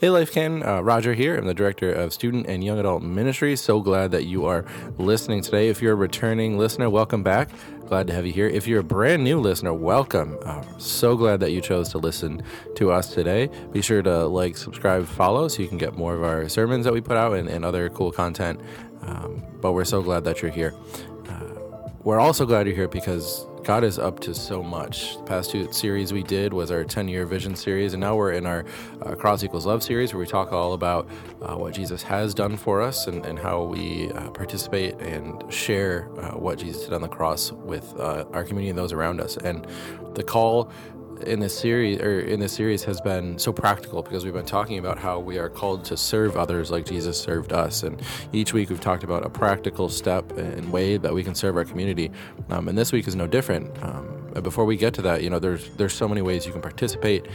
Hey, Life Can, uh, Roger here. I'm the director of student and young adult ministry. So glad that you are listening today. If you're a returning listener, welcome back. Glad to have you here. If you're a brand new listener, welcome. Uh, so glad that you chose to listen to us today. Be sure to like, subscribe, follow so you can get more of our sermons that we put out and, and other cool content. Um, but we're so glad that you're here. Uh, we're also glad you're here because God is up to so much. The past two series we did was our 10 year vision series, and now we're in our uh, Cross Equals Love series where we talk all about uh, what Jesus has done for us and, and how we uh, participate and share uh, what Jesus did on the cross with uh, our community and those around us. And the call in this series or in this series has been so practical because we've been talking about how we are called to serve others like Jesus served us, and each week we've talked about a practical step and way that we can serve our community. Um, and this week is no different. Um, before we get to that, you know, there's there's so many ways you can participate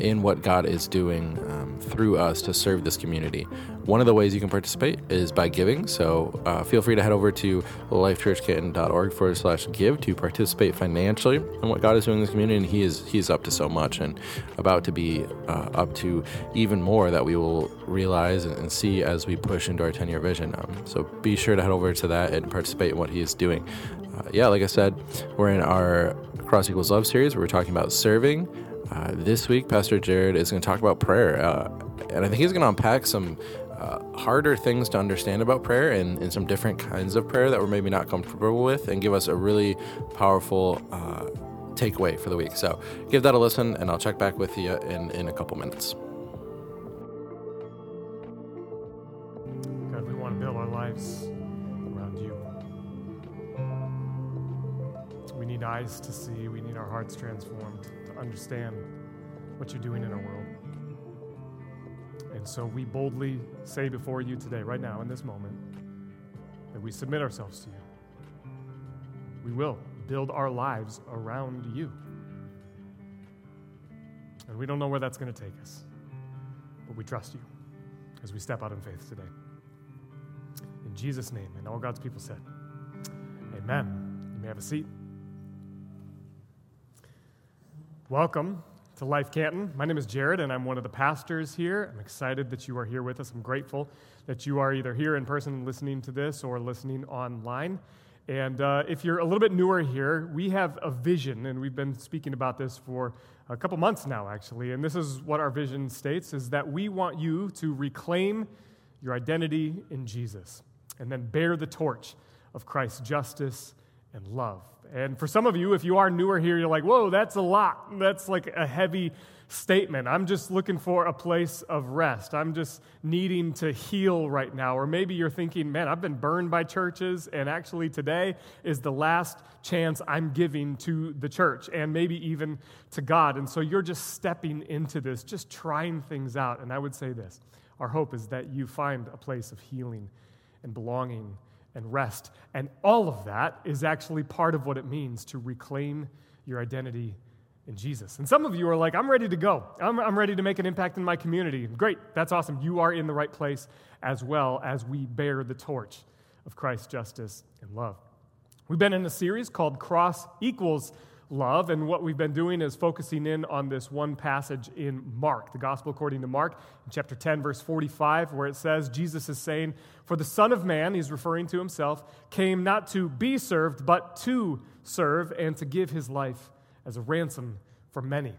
in what God is doing um, through us to serve this community. One of the ways you can participate is by giving. So uh, feel free to head over to lifechurchcanton.org forward slash give to participate financially in what God is doing in this community. And He is He's up to so much and about to be uh, up to even more that we will realize and, see as we push into our 10 year vision. Um, so be sure to head over to that and participate in what He is doing. Uh, yeah, like I said, we're in our Cross Equals Love series where we're talking about serving. Uh, this week, Pastor Jared is going to talk about prayer, uh, and I think he's going to unpack some uh, harder things to understand about prayer and, and, some different kinds of prayer that we're maybe not comfortable with, and give us a really powerful uh, takeaway for the week. So, give that a listen, and I'll check back with you in, in a couple minutes. God, we want to build our lives around you. We need eyes to see, we need our hearts transformed understand what you're doing in our world. And so we boldly say before you today, right now, in this moment, that we submit ourselves to you. We will build our lives around you. And we don't know where that's going to take us, but we trust you as we step out in faith today. In Jesus' name, and all God's people said, Amen. You may have a seat. Welcome to Life Canton. My name is Jared, and I'm one of the pastors here. I'm excited that you are here with us. I'm grateful that you are either here in person listening to this or listening online. And uh, if you're a little bit newer here, we have a vision, and we've been speaking about this for a couple months now, actually. And this is what our vision states: is that we want you to reclaim your identity in Jesus, and then bear the torch of Christ's justice and love. And for some of you, if you are newer here, you're like, whoa, that's a lot. That's like a heavy statement. I'm just looking for a place of rest. I'm just needing to heal right now. Or maybe you're thinking, man, I've been burned by churches, and actually today is the last chance I'm giving to the church and maybe even to God. And so you're just stepping into this, just trying things out. And I would say this our hope is that you find a place of healing and belonging and rest. And all of that is actually part of what it means to reclaim your identity in Jesus. And some of you are like, I'm ready to go. I'm, I'm ready to make an impact in my community. Great, that's awesome. You are in the right place as well as we bear the torch of Christ's justice and love. We've been in a series called Cross Equals love. And what we've been doing is focusing in on this one passage in Mark, the gospel according to Mark, in chapter 10, verse 45, where it says, Jesus is saying, For the Son of Man, he's referring to himself, came not to be served, but to serve and to give his life as a ransom for many.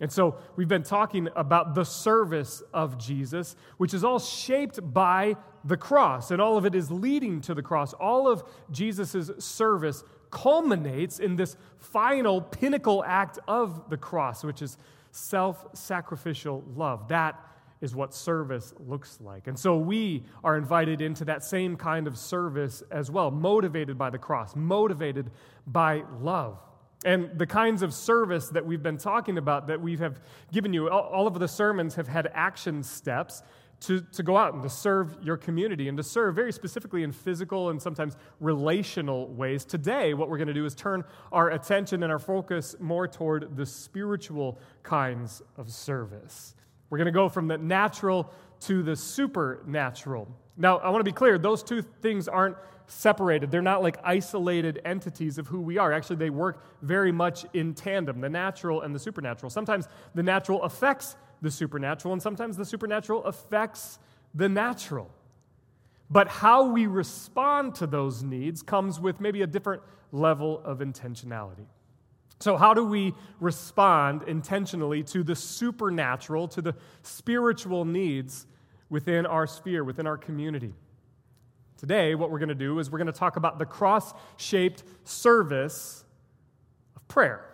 And so we've been talking about the service of Jesus, which is all shaped by the cross, and all of it is leading to the cross. All of Jesus' service culminates in this final pinnacle act of the cross, which is self sacrificial love. That is what service looks like. And so we are invited into that same kind of service as well, motivated by the cross, motivated by love. And the kinds of service that we've been talking about, that we have given you, all of the sermons have had action steps to, to go out and to serve your community and to serve very specifically in physical and sometimes relational ways. Today, what we're going to do is turn our attention and our focus more toward the spiritual kinds of service. We're going to go from the natural to the supernatural. Now, I want to be clear those two things aren't separated. They're not like isolated entities of who we are. Actually, they work very much in tandem the natural and the supernatural. Sometimes the natural affects the supernatural, and sometimes the supernatural affects the natural. But how we respond to those needs comes with maybe a different level of intentionality. So, how do we respond intentionally to the supernatural, to the spiritual needs within our sphere, within our community? Today, what we're going to do is we're going to talk about the cross shaped service of prayer.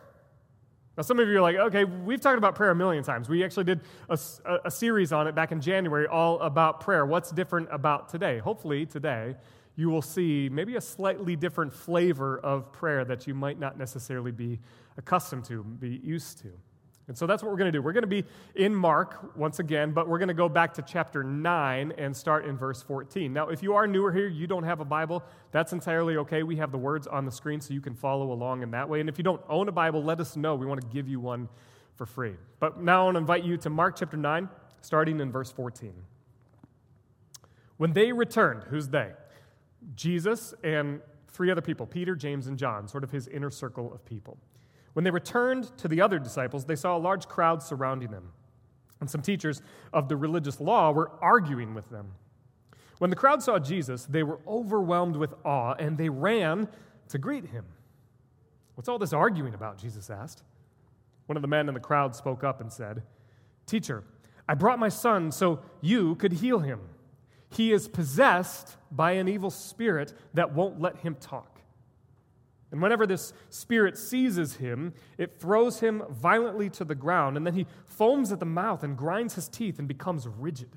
Now, some of you are like, okay, we've talked about prayer a million times. We actually did a, a, series on it back in January, all about prayer. What's different about today? Hopefully, today, you will see maybe a slightly different flavor of prayer that you might not necessarily be accustomed to, be used to. And so that's what we're going to do. We're going to be in Mark once again, but we're going to go back to chapter 9 and start in verse 14. Now, if you are newer here, you don't have a Bible, that's entirely okay. We have the words on the screen so you can follow along in that way. And if you don't own a Bible, let us know. We want to give you one for free. But now I want to invite you to Mark chapter 9, starting in verse 14. When they returned, who's they? Jesus and three other people, Peter, James, and John, sort of his inner circle of people. When they returned to the other disciples, they saw a large crowd surrounding them, and some teachers of the religious law were arguing with them. When the crowd saw Jesus, they were overwhelmed with awe, and they ran to greet him. What's all this arguing about? Jesus asked. One of the men in the crowd spoke up and said, Teacher, I brought my son so you could heal him. He is possessed by an evil spirit that won't let him talk. And whenever this spirit seizes him, it throws him violently to the ground, and then he foams at the mouth and grinds his teeth and becomes rigid.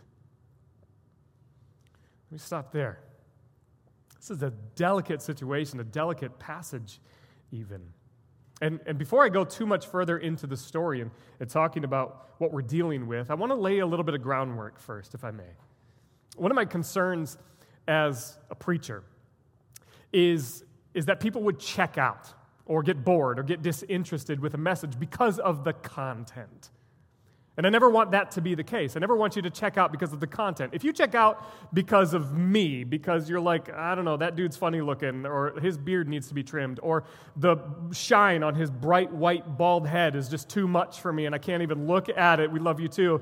Let me stop there. This is a delicate situation, a delicate passage, even. And, and before I go too much further into the story and, and talking about what we're dealing with, I want to lay a little bit of groundwork first, if I may. One of my concerns as a preacher is is that people would check out or get bored or get disinterested with a message because of the content. And I never want that to be the case. I never want you to check out because of the content. If you check out because of me, because you're like, I don't know, that dude's funny looking, or his beard needs to be trimmed, or the shine on his bright white bald head is just too much for me and I can't even look at it, we love you too.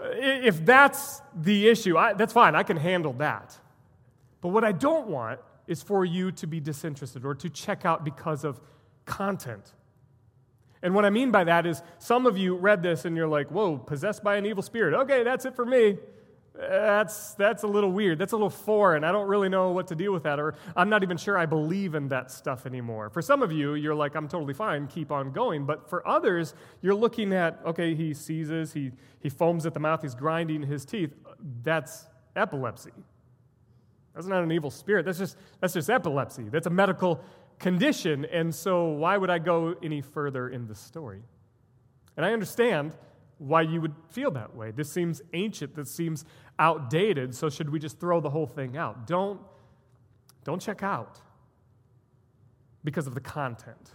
If that's the issue, I, that's fine. I can handle that. But what I don't want is for you to be disinterested or to check out because of content. And what I mean by that is some of you read this and you're like, whoa, possessed by an evil spirit. Okay, that's it for me. That's, that's a little weird. That's a little foreign. I don't really know what to deal with that, or I'm not even sure I believe in that stuff anymore. For some of you, you're like, I'm totally fine, keep on going. But for others, you're looking at, okay, he seizes, he, he foams at the mouth, he's grinding his teeth. That's epilepsy. That's not an evil spirit. That's just, that's just epilepsy. That's a medical condition. And so, why would I go any further in the story? And I understand why you would feel that way. This seems ancient, this seems outdated, so should we just throw the whole thing out? Don't, don't check out because of the content.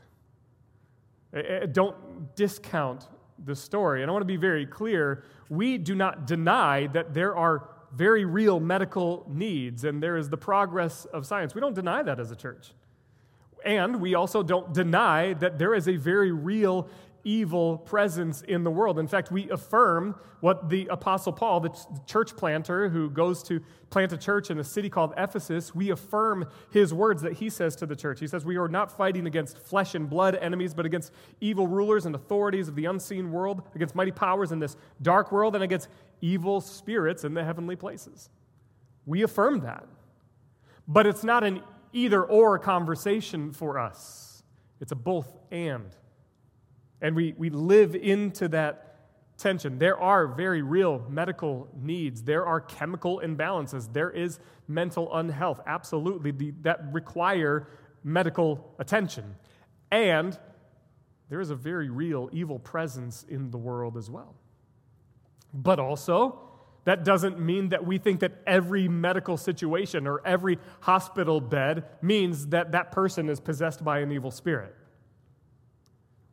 Eh, eh, don't discount the story. And I want to be very clear we do not deny that there are very real medical needs, and there is the progress of science. We don't deny that as a church. And we also don't deny that there is a very real evil presence in the world. In fact, we affirm what the Apostle Paul, the church planter who goes to plant a church in a city called Ephesus, we affirm his words that he says to the church. He says, We are not fighting against flesh and blood enemies, but against evil rulers and authorities of the unseen world, against mighty powers in this dark world, and against evil spirits in the heavenly places. We affirm that. But it's not an either or conversation for us, it's a both and. And we, we live into that tension. There are very real medical needs, there are chemical imbalances, there is mental unhealth, absolutely, that require medical attention. And there is a very real evil presence in the world as well. But also, that doesn't mean that we think that every medical situation or every hospital bed means that that person is possessed by an evil spirit.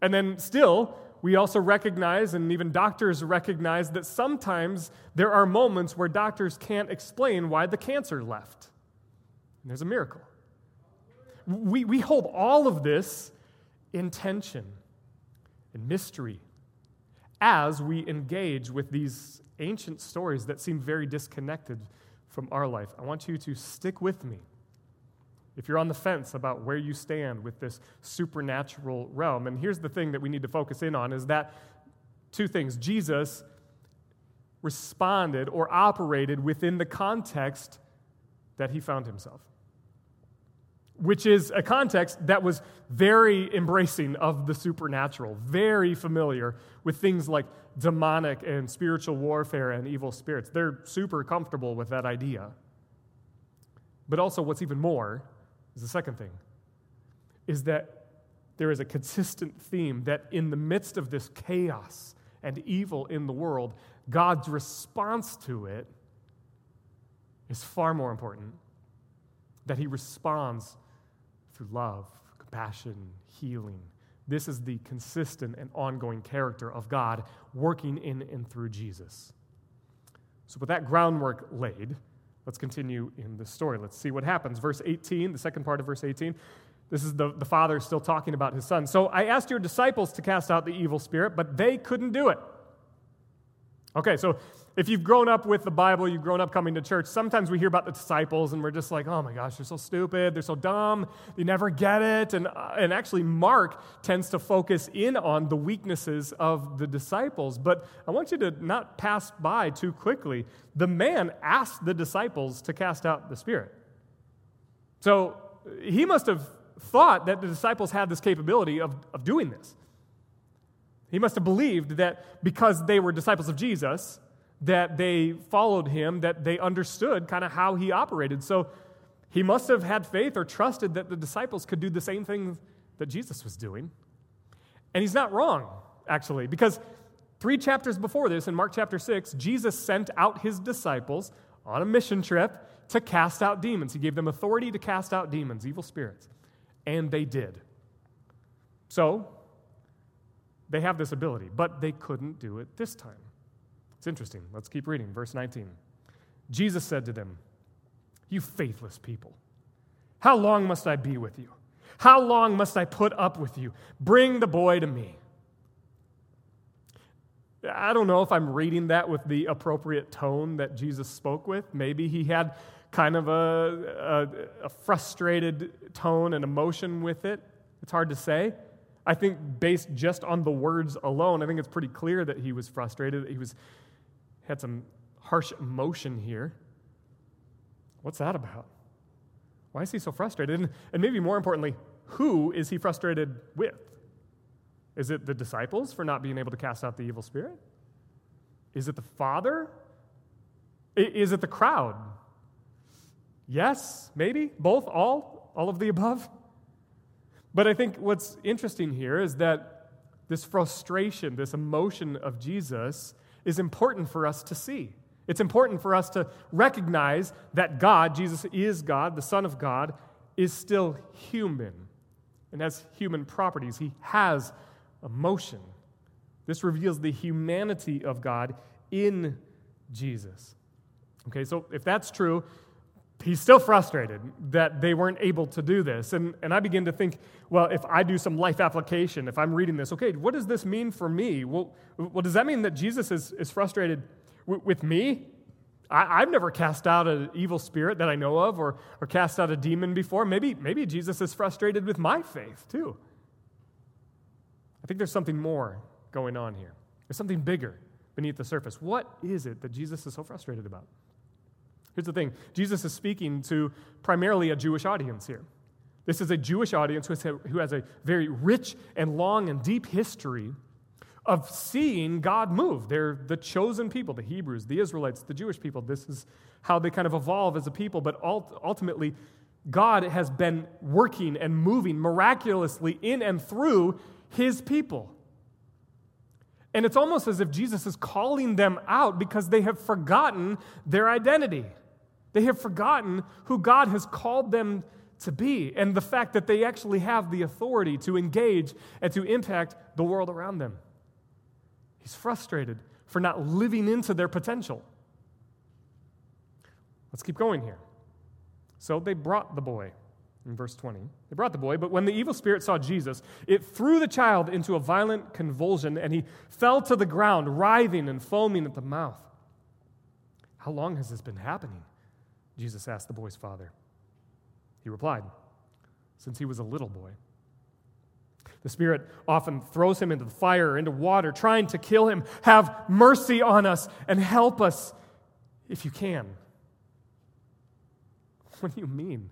And then, still, we also recognize, and even doctors recognize, that sometimes there are moments where doctors can't explain why the cancer left. And there's a miracle. We, we hold all of this in tension and mystery as we engage with these ancient stories that seem very disconnected from our life. I want you to stick with me. If you're on the fence about where you stand with this supernatural realm, and here's the thing that we need to focus in on is that two things. Jesus responded or operated within the context that he found himself which is a context that was very embracing of the supernatural, very familiar with things like demonic and spiritual warfare and evil spirits. They're super comfortable with that idea. But also, what's even more is the second thing is that there is a consistent theme that in the midst of this chaos and evil in the world, God's response to it is far more important. That he responds through love, compassion, healing. This is the consistent and ongoing character of God working in and through Jesus. So, with that groundwork laid, let's continue in the story. Let's see what happens. Verse 18, the second part of verse 18. This is the, the father still talking about his son. So I asked your disciples to cast out the evil spirit, but they couldn't do it. Okay, so if you've grown up with the Bible, you've grown up coming to church, sometimes we hear about the disciples and we're just like, oh my gosh, they're so stupid, they're so dumb, they never get it. And, uh, and actually, Mark tends to focus in on the weaknesses of the disciples. But I want you to not pass by too quickly. The man asked the disciples to cast out the spirit. So he must have thought that the disciples had this capability of, of doing this. He must have believed that because they were disciples of Jesus, that they followed him, that they understood kind of how he operated. So he must have had faith or trusted that the disciples could do the same thing that Jesus was doing. And he's not wrong, actually, because three chapters before this, in Mark chapter 6, Jesus sent out his disciples on a mission trip to cast out demons. He gave them authority to cast out demons, evil spirits, and they did. So, they have this ability, but they couldn't do it this time. It's interesting. Let's keep reading. Verse 19. Jesus said to them, You faithless people, how long must I be with you? How long must I put up with you? Bring the boy to me. I don't know if I'm reading that with the appropriate tone that Jesus spoke with. Maybe he had kind of a, a, a frustrated tone and emotion with it. It's hard to say. I think, based just on the words alone, I think it's pretty clear that he was frustrated, that he was, had some harsh emotion here. What's that about? Why is he so frustrated? And, and maybe more importantly, who is he frustrated with? Is it the disciples for not being able to cast out the evil spirit? Is it the Father? Is it the crowd? Yes, maybe, both, all, all of the above. But I think what's interesting here is that this frustration, this emotion of Jesus, is important for us to see. It's important for us to recognize that God, Jesus is God, the Son of God, is still human and has human properties. He has emotion. This reveals the humanity of God in Jesus. Okay, so if that's true, he's still frustrated that they weren't able to do this. And, and I begin to think, well, if I do some life application, if I'm reading this, okay, what does this mean for me? Well, well does that mean that Jesus is, is frustrated w- with me? I, have never cast out an evil spirit that I know of or, or cast out a demon before. Maybe, maybe Jesus is frustrated with my faith too. I think there's something more going on here. There's something bigger beneath the surface. What is it that Jesus is so frustrated about? Here's the thing Jesus is speaking to primarily a Jewish audience here. This is a Jewish audience who has a very rich and long and deep history of seeing God move. They're the chosen people, the Hebrews, the Israelites, the Jewish people. This is how they kind of evolve as a people, but ultimately, God has been working and moving miraculously in and through his people. And it's almost as if Jesus is calling them out because they have forgotten their identity. They have forgotten who God has called them to be and the fact that they actually have the authority to engage and to impact the world around them. He's frustrated for not living into their potential. Let's keep going here. So they brought the boy. In verse 20, they brought the boy, but when the evil spirit saw Jesus, it threw the child into a violent convulsion, and he fell to the ground, writhing and foaming at the mouth. How long has this been happening? Jesus asked the boy's father. He replied, Since he was a little boy. The Spirit often throws him into the fire into water, trying to kill him. Have mercy on us and help us if you can. What do you mean,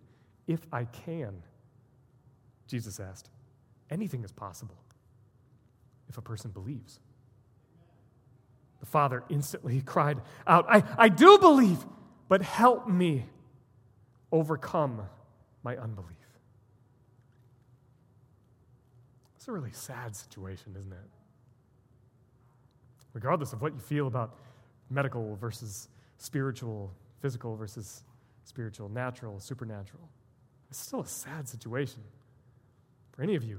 if I can? Jesus asked. Anything is possible if a person believes. The father instantly cried out, I, I do believe, but help me overcome my unbelief. It's a really sad situation, isn't it? Regardless of what you feel about medical versus spiritual, physical versus spiritual, natural, supernatural, it's still a sad situation for any of you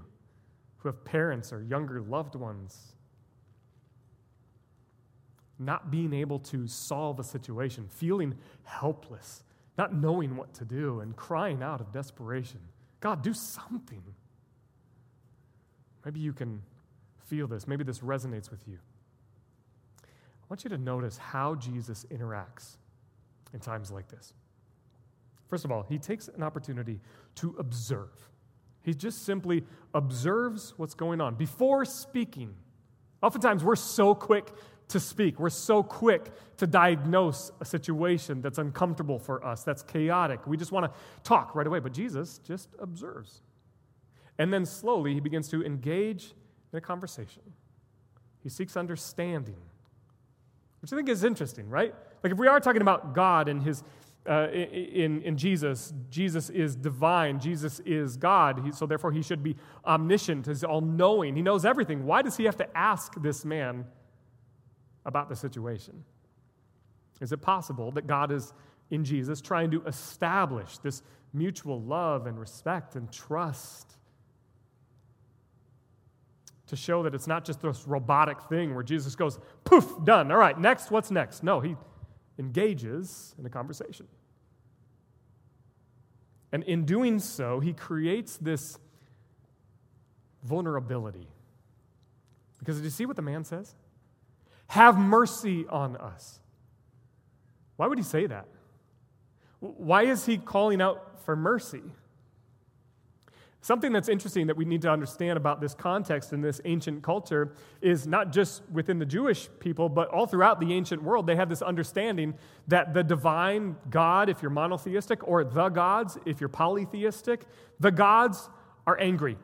who have parents or younger loved ones. Not being able to solve a situation, feeling helpless, not knowing what to do, and crying out of desperation God, do something. Maybe you can feel this. Maybe this resonates with you. I want you to notice how Jesus interacts in times like this. First of all, he takes an opportunity to observe. He just simply observes what's going on before speaking. Oftentimes, we're so quick to speak. We're so quick to diagnose a situation that's uncomfortable for us, that's chaotic. We just want to talk right away. But Jesus just observes. And then slowly he begins to engage in a conversation. He seeks understanding, which I think is interesting, right? Like if we are talking about God and his uh, in, in Jesus, Jesus is divine, Jesus is God, he, so therefore he should be omniscient, he's all knowing, he knows everything. Why does he have to ask this man about the situation? Is it possible that God is in Jesus trying to establish this mutual love and respect and trust? to show that it's not just this robotic thing where Jesus goes, poof, done. All right, next, what's next? No, he engages in a conversation. And in doing so, he creates this vulnerability. Because did you see what the man says? Have mercy on us. Why would he say that? Why is he calling out for mercy? Something that's interesting that we need to understand about this context in this ancient culture is not just within the Jewish people, but all throughout the ancient world, they had this understanding that the divine God, if you're monotheistic, or the gods, if you're polytheistic, the gods are angry.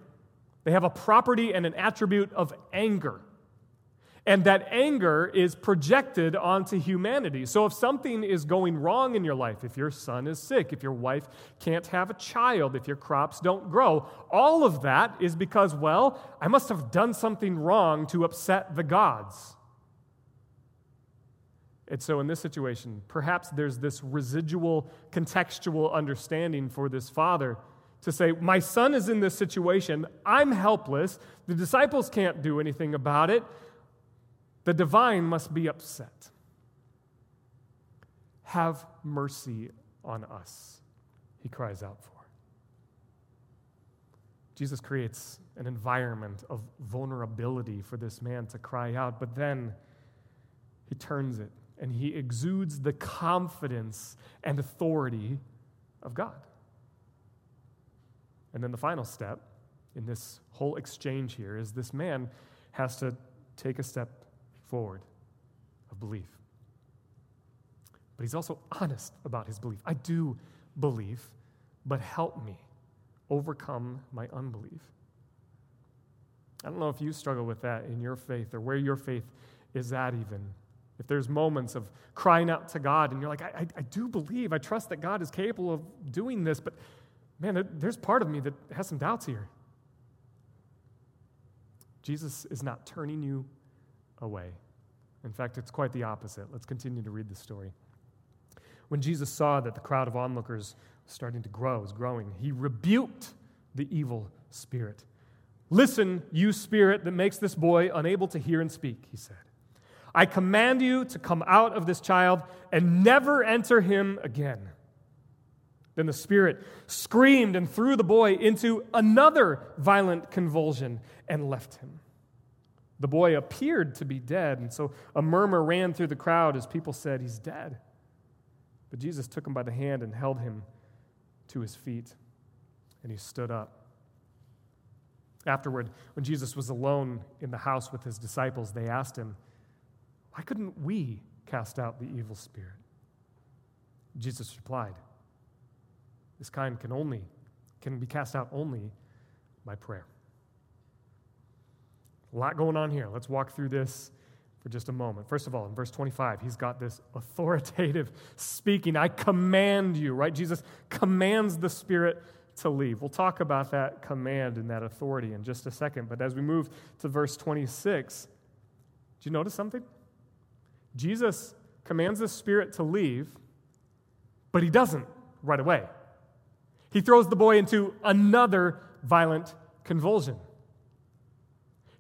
They have a property and an attribute of anger. And that anger is projected onto humanity. So if something is going wrong in your life, if your son is sick, if your wife can't have a child, if your crops don't grow, all of that is because, well, I must have done something wrong to upset the gods. And so, in this situation, perhaps there's this residual contextual understanding for this father to say, My son is in this situation. I'm helpless. The disciples can't do anything about it. The divine must be upset. Have mercy on us, he cries out for. Jesus creates an environment of vulnerability for this man to cry out, but then he turns it and he exudes the confidence and authority of God. And then the final step in this whole exchange here is this man has to take a step forward of belief. But he's also honest about his belief. I do believe, but help me overcome my unbelief. I don't know if you struggle with that in your faith or where your faith is at, even. If there's moments of crying out to God and you're like, I, I, I do believe, I trust that God is capable of doing this, but man, there's part of me that has some doubts here. Jesus is not turning you away. In fact, it's quite the opposite. Let's continue to read the story. When Jesus saw that the crowd of onlookers was starting to grow, was growing, he rebuked the evil spirit. Listen, you spirit that makes this boy unable to hear and speak, he said. I command you to come out of this child and never enter him again. Then the Spirit screamed and threw the boy into another violent convulsion and left him. The boy appeared to be dead, and so a murmur ran through the crowd as people said, He's dead. But Jesus took him by the hand and held him to his feet, and he stood up. Afterward, when Jesus was alone in the house with his disciples, they asked him, Why couldn't we cast out the evil spirit? Jesus replied, this kind can only can be cast out only by prayer. A lot going on here. Let's walk through this for just a moment. First of all, in verse 25, he's got this authoritative speaking. I command you, right? Jesus commands the Spirit to leave. We'll talk about that command and that authority in just a second. But as we move to verse 26, do you notice something? Jesus commands the Spirit to leave, but he doesn't right away. He throws the boy into another violent convulsion.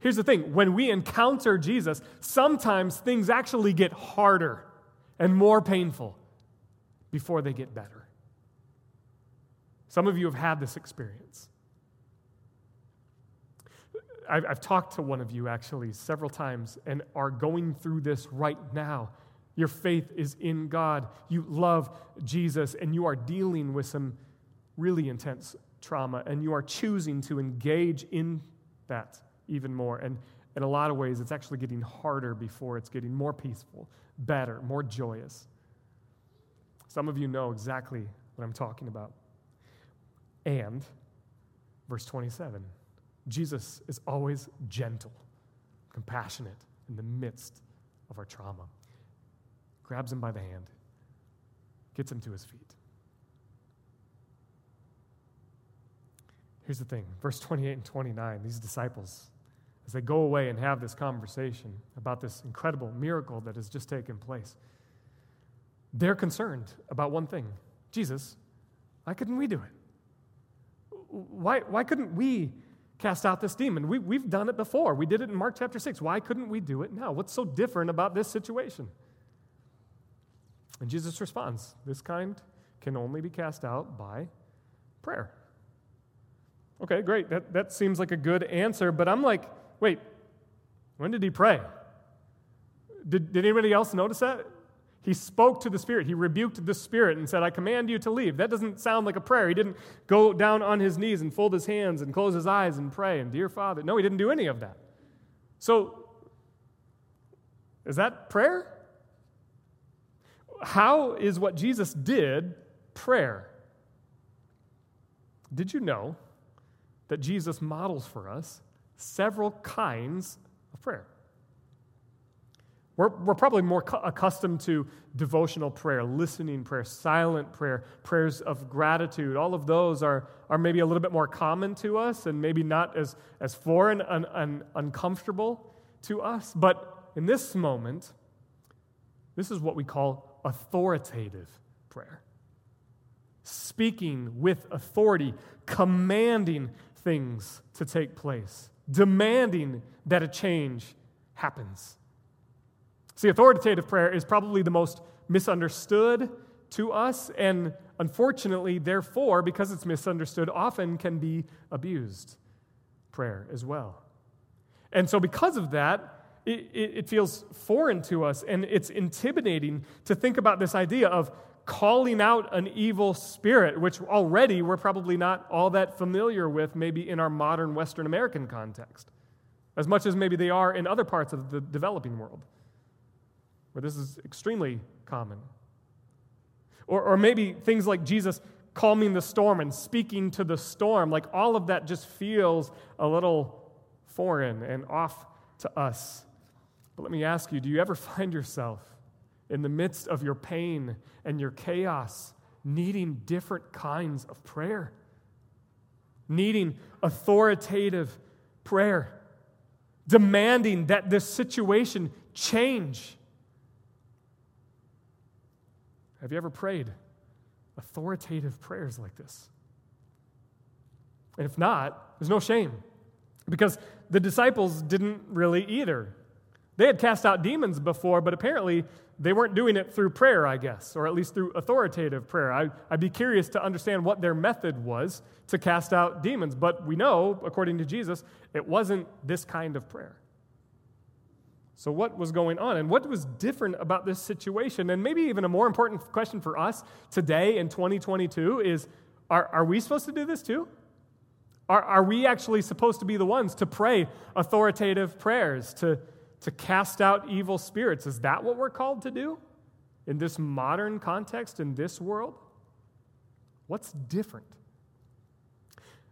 Here's the thing when we encounter Jesus, sometimes things actually get harder and more painful before they get better. Some of you have had this experience. I've, I've, talked to one of you actually several times and are going through this right now. Your faith is in God. You love Jesus, and you are dealing with some really intense trauma, and you are choosing to engage in that even more. And in a lot of ways, it's actually getting harder before it's getting more peaceful, better, more joyous. Some of you know exactly what I'm talking about. And, verse 27, Jesus is always gentle, compassionate in the midst of our trauma. Grabs him by the hand, gets him to his feet. Here's the thing verse 28 and 29, these disciples, as they go away and have this conversation about this incredible miracle that has just taken place, they're concerned about one thing Jesus, why couldn't we do it? Why, why couldn't we cast out this demon? We, we've done it before. We did it in Mark chapter 6. Why couldn't we do it now? What's so different about this situation? And Jesus responds this kind can only be cast out by prayer. Okay, great. That, that seems like a good answer, but I'm like, wait, when did he pray? Did, did anybody else notice that? He spoke to the Spirit. He rebuked the Spirit and said, I command you to leave. That doesn't sound like a prayer. He didn't go down on his knees and fold his hands and close his eyes and pray and, Dear Father. No, he didn't do any of that. So, is that prayer? How is what Jesus did prayer? Did you know that Jesus models for us several kinds of prayer. We're, we're probably more cu- accustomed to devotional prayer, listening prayer, silent prayer, prayers of gratitude. All of those are, are maybe a little bit more common to us and maybe not as, as foreign and, and uncomfortable to us. But in this moment, this is what we call authoritative prayer. Speaking with authority, commanding things to take place, demanding that a change happens. See, authoritative prayer is probably the most misunderstood to us, and unfortunately, therefore, because it's misunderstood, often can be abused prayer as well. And so, because of that, it, it, feels foreign to us, and it's intimidating to think about this idea of calling out an evil spirit, which already we're probably not all that familiar with, maybe in our modern Western American context, as much as maybe they are in other parts of the developing world, where this is extremely common. Or, or maybe things like Jesus calming the storm and speaking to the storm, like all of that just feels a little foreign and off to us. But let me ask you do you ever find yourself in the midst of your pain and your chaos, needing different kinds of prayer, needing authoritative prayer, demanding that this situation change. Have you ever prayed authoritative prayers like this? And if not, there's no shame because the disciples didn't really either. They had cast out demons before, but apparently they weren't doing it through prayer, I guess, or at least through authoritative prayer. I, would be curious to understand what their method was to cast out demons. But we know, according to Jesus, it wasn't this kind of prayer. So, what was going on? And what was different about this situation? And maybe even a more important question for us today in 2022 is are, are we supposed to do this too? Are, are we actually supposed to be the ones to pray authoritative prayers, to, to cast out evil spirits? Is that what we're called to do in this modern context, in this world? What's different?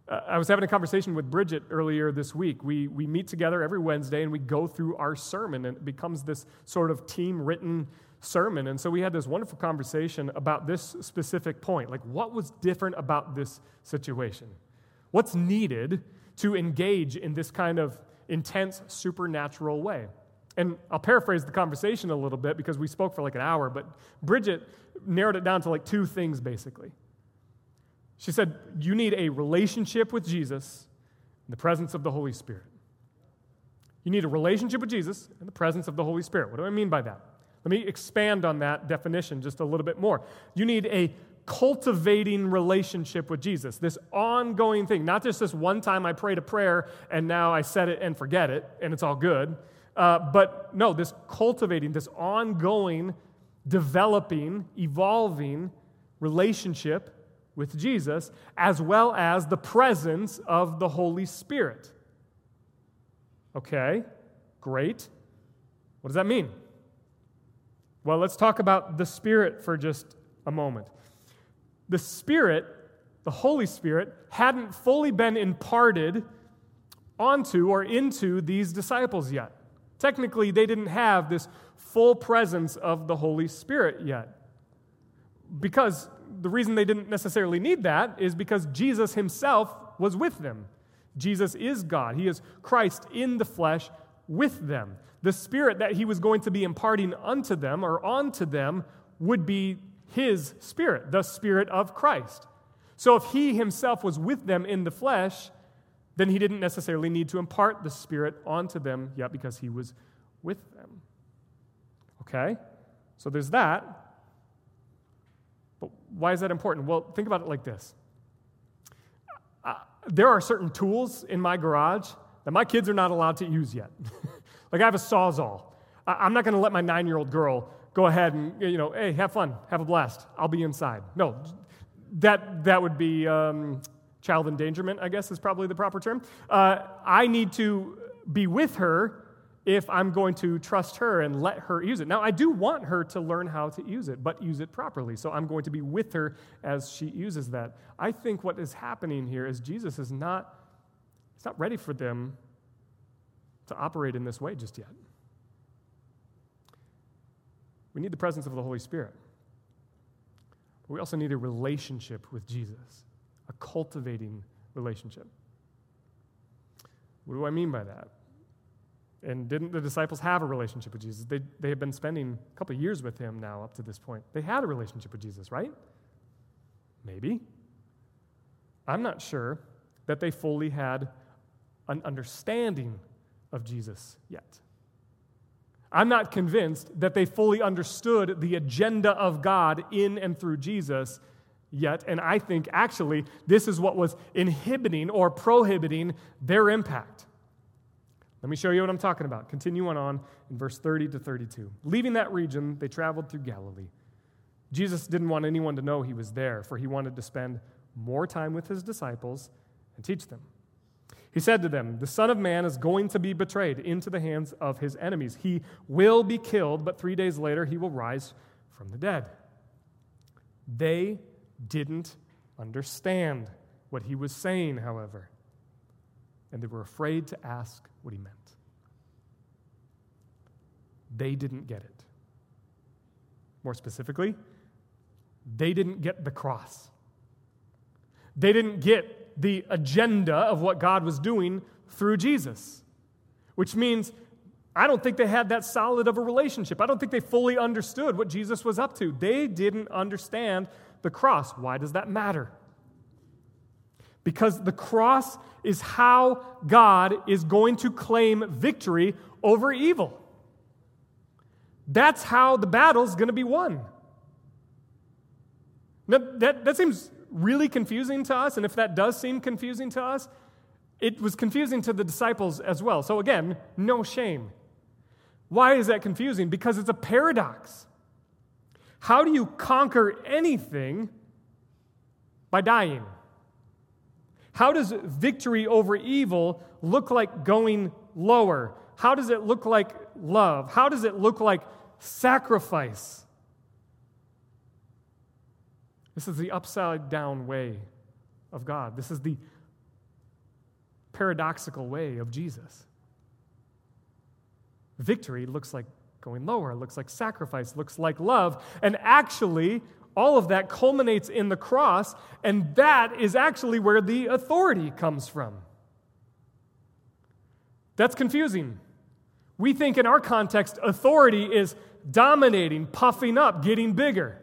Uh, I was having a conversation with Bridget earlier this week. We, we meet together every Wednesday and we go through our sermon, and it becomes this sort of team written sermon. And so we had this wonderful conversation about this specific point like, what was different about this situation? What's needed to engage in this kind of intense supernatural way? And I'll paraphrase the conversation a little bit because we spoke for like an hour, but Bridget narrowed it down to like two things basically. She said, You need a relationship with Jesus in the presence of the Holy Spirit. You need a relationship with Jesus in the presence of the Holy Spirit. What do I mean by that? Let me expand on that definition just a little bit more. You need a cultivating relationship with Jesus, this ongoing thing, not just this one time I prayed a prayer and now I said it and forget it and it's all good, uh, but no, this cultivating, this ongoing, developing, evolving relationship with Jesus, as well as the presence of the Holy Spirit. Okay, great. What does that mean? Well, let's talk about the Spirit for just a moment the Spirit, the Holy Spirit, hadn't fully been imparted onto or into these disciples yet. Technically, they didn't have this full presence of the Holy Spirit yet. Because the reason they didn't necessarily need that is because Jesus himself was with them. Jesus is God, He is Christ in the flesh with them. The Spirit that He was going to be imparting unto them or onto them would be his spirit, the spirit of Christ. So if he himself was with them in the flesh, then he didn't necessarily need to impart the spirit onto them yet because he was with them. Okay? So there's that. But why is that important? Well, think about it like this. Uh, there are certain tools in my garage that my kids are not allowed to use yet. like I have a sawzall. I'm not going to let my nine year old girl go ahead and, you know, hey, have fun, have a blast. I'll be inside. No, that, that would be um, child endangerment, I guess is probably the proper term. Uh, I need to be with her if I'm going to trust her and let her use it. Now, I do want her to learn how to use it, but use it properly. So I'm going to be with her as she uses that. I think what is happening here is Jesus is not, it's not ready for them to operate in this way just yet. We need the presence of the Holy Spirit. But we also need a relationship with Jesus, a cultivating relationship. What do I mean by that? And didn't the disciples have a relationship with Jesus? They, they had been spending a couple years with him now up to this point. They had a relationship with Jesus, right? Maybe. I'm not sure that they fully had an understanding of Jesus yet. I'm not convinced that they fully understood the agenda of God in and through Jesus yet. And I think actually this is what was inhibiting or prohibiting their impact. Let me show you what I'm talking about. Continuing on in verse 30 to 32. Leaving that region, they traveled through Galilee. Jesus didn't want anyone to know he was there, for he wanted to spend more time with his disciples and teach them. He said to them, The Son of Man is going to be betrayed into the hands of his enemies. He will be killed, but three days later he will rise from the dead. They didn't understand what he was saying, however, and they were afraid to ask what he meant. They didn't get it. More specifically, they didn't get the cross. They didn't get the agenda of what God was doing through Jesus, which means I don't think they had that solid of a relationship. I don't think they fully understood what Jesus was up to. They didn't understand the cross. Why does that matter? Because the cross is how God is going to claim victory over evil. That's how the battle's going to be won. Now, that, that seems really confusing to us, and if that does seem confusing to us, it was confusing to the disciples as well. So, again, no shame. Why is that confusing? Because it's a paradox. How do you conquer anything by dying? How does victory over evil look like going lower? How does it look like love? How does it look like sacrifice? This is the upside down way of God. This is the paradoxical way of Jesus. Victory looks like going lower, looks like sacrifice, looks like love. And actually, all of that culminates in the cross, and that is actually where the authority comes from. That's confusing. We think in our context, authority is dominating, puffing up, getting bigger.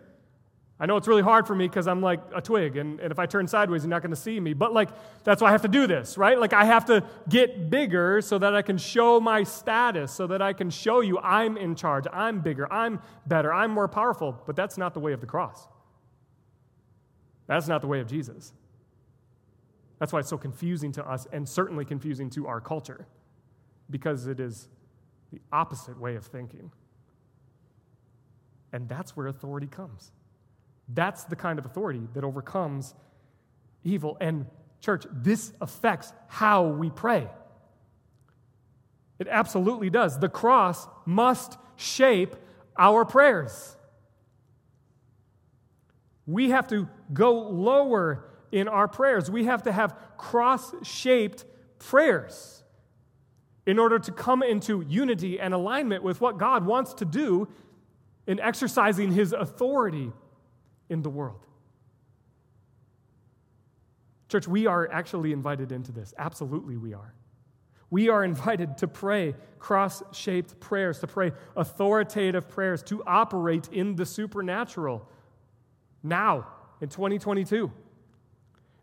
I know it's really hard for me because I'm like a twig, and, and if I turn sideways, you're not going to see me. But, like, that's why I have to do this, right? Like, I have to get bigger so that I can show my status, so that I can show you I'm in charge, I'm bigger, I'm better, I'm more powerful. But that's not the way of the cross. That's not the way of Jesus. That's why it's so confusing to us, and certainly confusing to our culture, because it is the opposite way of thinking. And that's where authority comes. That's the kind of authority that overcomes evil. And, church, this affects how we pray. It absolutely does. The cross must shape our prayers. We have to go lower in our prayers. We have to have cross shaped prayers in order to come into unity and alignment with what God wants to do in exercising his authority in the world. Church, we are actually invited into this. Absolutely, we are. We are invited to pray cross shaped prayers, to pray authoritative prayers, to operate in the supernatural now in 2022.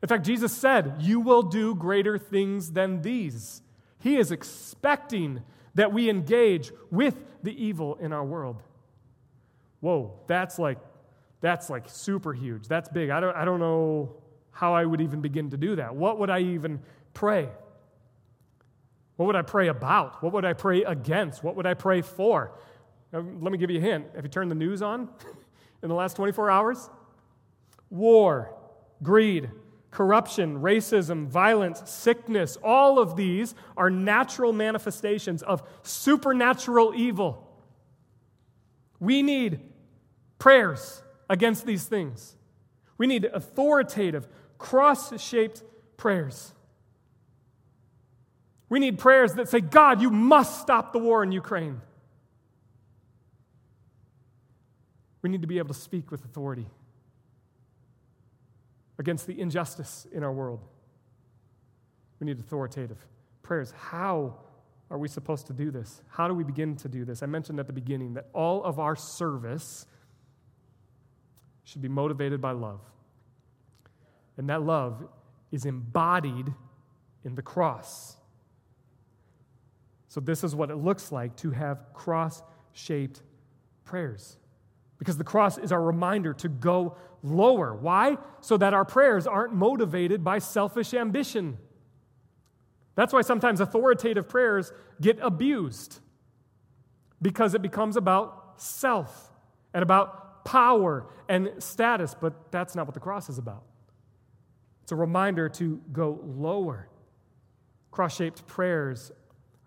In fact, Jesus said, You will do greater things than these. He is expecting that we engage with the evil in our world. Whoa, that's like that's like super huge. That's big. I don't, I don't know how I would even begin to do that. What would I even pray? What would I pray about? What would I pray against? What would I pray for? Now, let me give you a hint. Have you turned the news on in the last 24 hours? War, greed, corruption, racism, violence, sickness, all of these are natural manifestations of supernatural evil. We need prayers against these things. We need authoritative, cross shaped prayers. We need prayers that say, God, you must stop the war in Ukraine. We need to be able to speak with authority against the injustice in our world. We need authoritative prayers. How are we supposed to do this? How do we begin to do this? I mentioned at the beginning that all of our service should be motivated by love. And that love is embodied in the cross. So, this is what it looks like to have cross shaped prayers. Because the cross is our reminder to go lower. Why? So that our prayers aren't motivated by selfish ambition. That's why sometimes authoritative prayers get abused, because it becomes about self and about power and status, but that's not what the cross is about. It's a reminder to go lower. Cross shaped prayers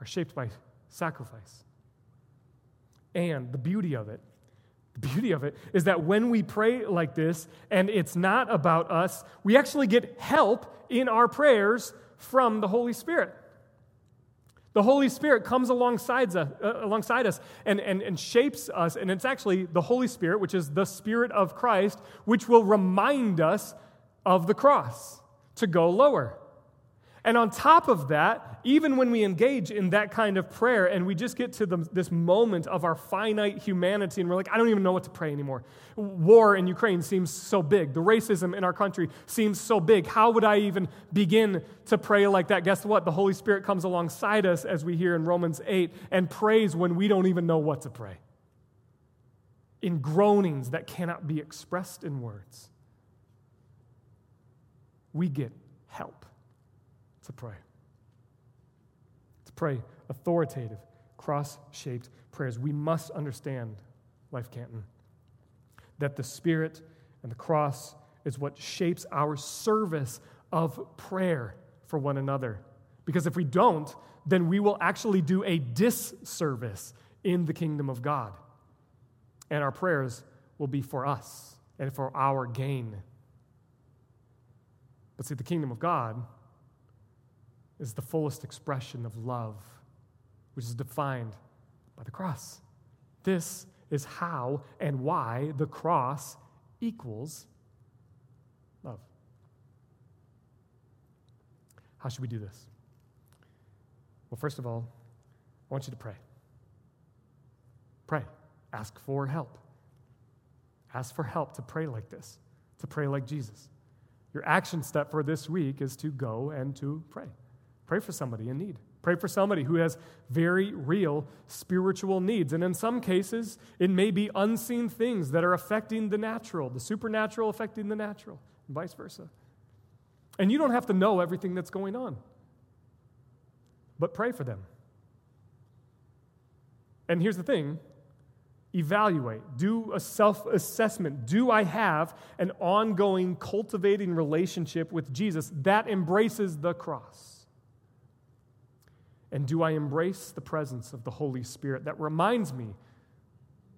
are shaped by sacrifice. And the beauty of it, the beauty of it is that when we pray like this and it's not about us, we actually get help in our prayers from the Holy Spirit. The Holy Spirit comes alongside us, uh, alongside us and, and, and shapes us, and it's actually the Holy Spirit, which is the Spirit of Christ, which will remind us of the cross to go lower. And on top of that, even when we engage in that kind of prayer and we just get to the, this moment of our finite humanity and we're like, I don't even know what to pray anymore. War in Ukraine seems so big. The racism in our country seems so big. How would I even begin to pray like that? Guess what? The Holy Spirit comes alongside us, as we hear in Romans 8, and prays when we don't even know what to pray. in groanings that cannot be expressed in words, we get help to pray. To pray authoritative, cross shaped prayers. We must understand, Life Canton, that the Spirit and the cross is what shapes our service of prayer for one another. Because if we don't, then we will actually do a disservice in the kingdom of God. And our prayers will be for us and for our gain. But see, the kingdom of God is the fullest expression of love, which is defined by the cross. This is how and why the cross equals love. How should we do this? Well, first of all, I want you to pray. Pray. Ask for help. Ask for help to pray like this, to pray like Jesus. Your action step for this week is to go and to pray. Pray for somebody in need. Pray for somebody who has very real spiritual needs. And in some cases, it may be unseen things that are affecting the natural, the supernatural affecting the natural, and vice versa. And you don't have to know everything that's going on, but pray for them. And here's the thing evaluate, do a self assessment. Do I have an ongoing, cultivating relationship with Jesus that embraces the cross? And do I embrace the presence of the Holy Spirit that reminds me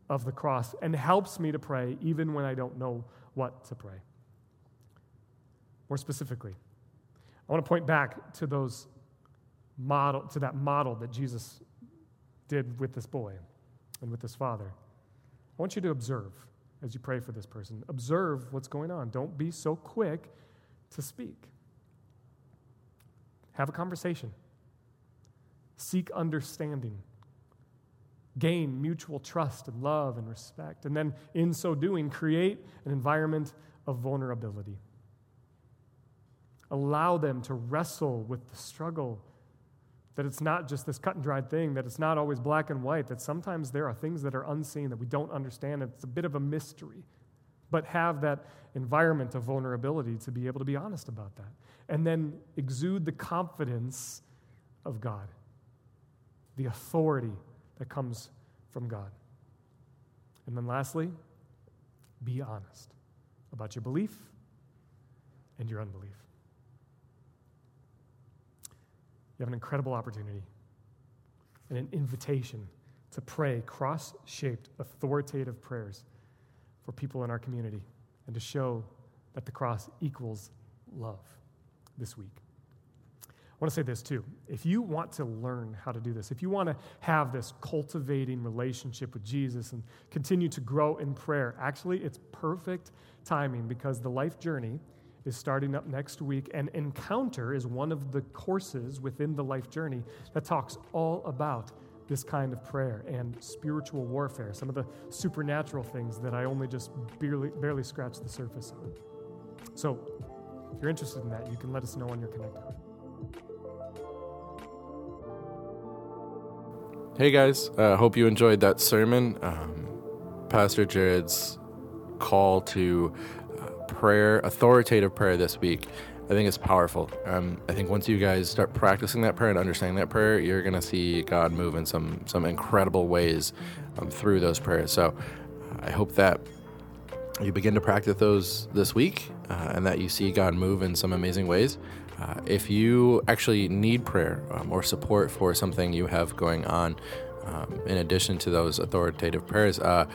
of the cross and helps me to pray even when I don't know what to pray? More specifically, I want to point back to those model to that model that Jesus did with this boy and with his father. I want you to observe as you pray for this person. Observe what's going on. Don't be so quick to speak. Have a conversation seek understanding, gain mutual trust and love and respect, and then in so doing, create an environment of vulnerability. Allow them to wrestle with the struggle. That it's not just this cut and dried thing, that it's not always black and white, that sometimes there are things that are unseen that we don't understand. It's a bit of a mystery. But have that environment of vulnerability to be able to be honest about that. And then exude the confidence of God the authority that comes from God. And then lastly, be honest about your belief and your unbelief. You have an incredible opportunity and an invitation to pray cross shaped, authoritative prayers for people in our community and to show that the cross equals love this week. I want to say this too. If you want to learn how to do this, if you want to have this cultivating relationship with Jesus and continue to grow in prayer, actually, it's perfect timing because the life journey is starting up next week, and Encounter is one of the courses within the life journey that talks all about this kind of prayer and spiritual warfare, some of the supernatural things that I only just barely, barely scratched the surface on. So, if you're interested in that, you can let us know on your Connect card. Hey guys, uh, hope you enjoyed that sermon. Um, Pastor Jared's call to uh, prayer, authoritative prayer this week, I think it's powerful. Um, I think once you guys start practicing that prayer and understanding that prayer, you're going to see God move in some some incredible ways um, through those prayers. So I hope that you begin to practice those this week uh, and that you see God move in some amazing ways. Uh, if you actually need prayer um, or support for something you have going on, um, in addition to those authoritative prayers, uh,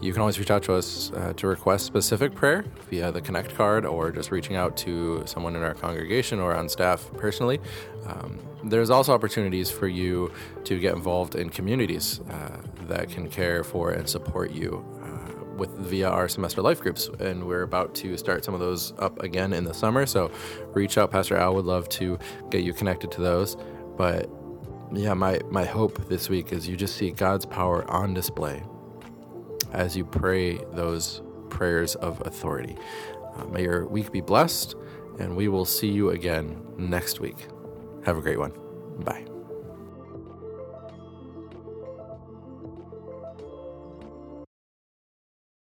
you can always reach out to us uh, to request specific prayer via the Connect card or just reaching out to someone in our congregation or on staff personally. Um, there's also opportunities for you to get involved in communities uh, that can care for and support you with via our semester life groups, and we're about to start some of those up again in the summer. So reach out, Pastor Al would love to get you connected to those. But yeah, my my hope this week is you just see God's power on display as you pray those prayers of authority. Uh, may your week be blessed, and we will see you again next week. Have a great one. Bye.